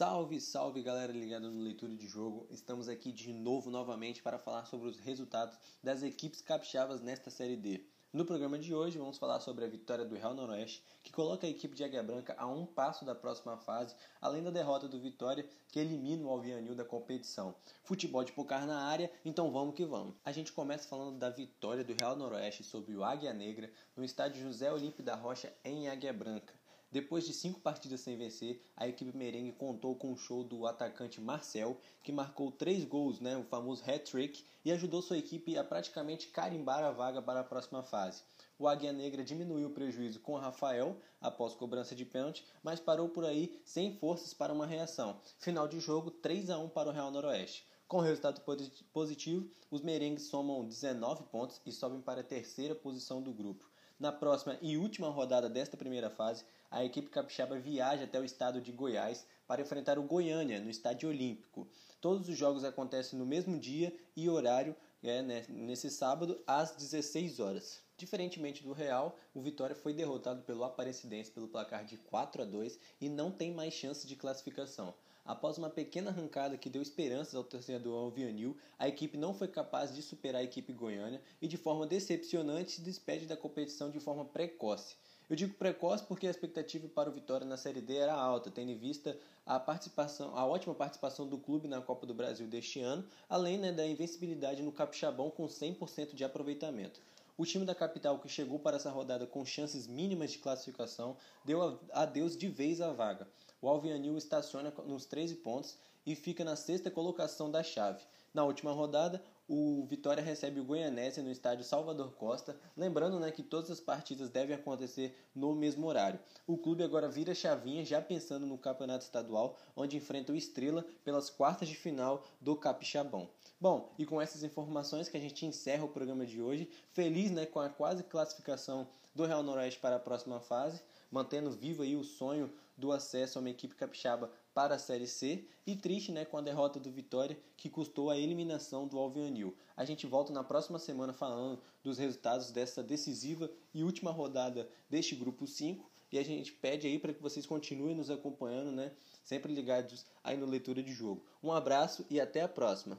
Salve, salve galera ligada no Leitura de Jogo. Estamos aqui de novo, novamente, para falar sobre os resultados das equipes capixabas nesta Série D. No programa de hoje vamos falar sobre a vitória do Real Noroeste, que coloca a equipe de Águia Branca a um passo da próxima fase, além da derrota do Vitória, que elimina o Alvianil da competição. Futebol de pocar na área, então vamos que vamos. A gente começa falando da vitória do Real Noroeste sobre o Águia Negra no estádio José Olímpio da Rocha, em Águia Branca. Depois de cinco partidas sem vencer, a equipe merengue contou com o show do atacante Marcel, que marcou três gols, né, o famoso hat-trick, e ajudou sua equipe a praticamente carimbar a vaga para a próxima fase. O Águia Negra diminuiu o prejuízo com Rafael após cobrança de pênalti, mas parou por aí sem forças para uma reação. Final de jogo 3 a 1 para o Real Noroeste. Com resultado positivo, os merengues somam 19 pontos e sobem para a terceira posição do grupo. Na próxima e última rodada desta primeira fase, a equipe capixaba viaja até o estado de Goiás para enfrentar o Goiânia no Estádio Olímpico. Todos os jogos acontecem no mesmo dia e horário, é, né, nesse sábado, às 16 horas. Diferentemente do Real, o Vitória foi derrotado pelo Aparecidense pelo placar de 4 a 2 e não tem mais chances de classificação. Após uma pequena arrancada que deu esperanças ao torcedor Alvianil, a equipe não foi capaz de superar a equipe goiana e de forma decepcionante se despede da competição de forma precoce. Eu digo precoce porque a expectativa para o Vitória na Série D era alta, tendo em vista a participação, a ótima participação do clube na Copa do Brasil deste ano, além né, da invencibilidade no Capixabão com 100% de aproveitamento. O time da capital, que chegou para essa rodada com chances mínimas de classificação, deu adeus de vez à vaga. O Alvianil estaciona nos 13 pontos e fica na sexta colocação da chave. Na última rodada, o Vitória recebe o Goianese no estádio Salvador Costa, lembrando né, que todas as partidas devem acontecer no mesmo horário. O clube agora vira chavinha já pensando no campeonato estadual, onde enfrenta o Estrela pelas quartas de final do Capixabão. Bom, e com essas informações que a gente encerra o programa de hoje, feliz né, com a quase classificação do Real Noroeste para a próxima fase, mantendo vivo aí o sonho do acesso a uma equipe capixaba para a Série C e triste né, com a derrota do Vitória que custou a eliminação do Alvianil. A gente volta na próxima semana falando dos resultados dessa decisiva e última rodada deste grupo 5 e a gente pede aí para que vocês continuem nos acompanhando, né, sempre ligados aí no leitura de jogo. Um abraço e até a próxima.